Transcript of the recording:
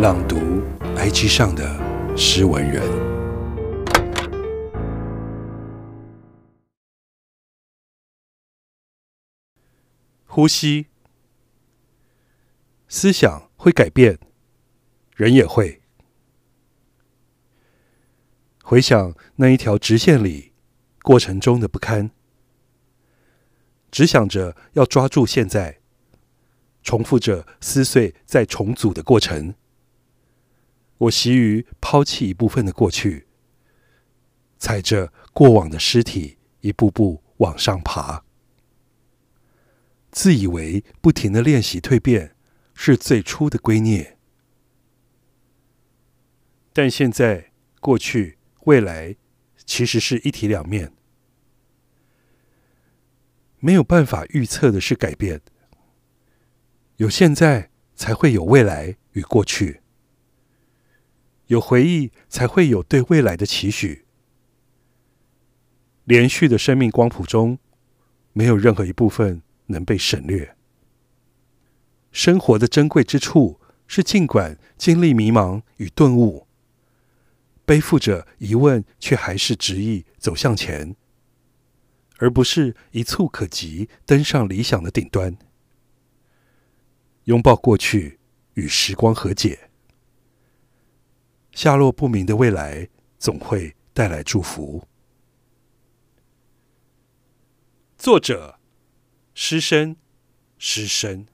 朗读 IG 上的诗文人，呼吸，思想会改变，人也会。回想那一条直线里过程中的不堪，只想着要抓住现在，重复着撕碎再重组的过程。我习于抛弃一部分的过去，踩着过往的尸体一步步往上爬，自以为不停的练习蜕变是最初的归臬，但现在过去。未来其实是一体两面，没有办法预测的是改变。有现在，才会有未来与过去；有回忆，才会有对未来的期许。连续的生命光谱中，没有任何一部分能被省略。生活的珍贵之处是，尽管经历迷茫与顿悟。背负着疑问，却还是执意走向前，而不是一蹴可及登上理想的顶端。拥抱过去，与时光和解，下落不明的未来总会带来祝福。作者：师生，师生。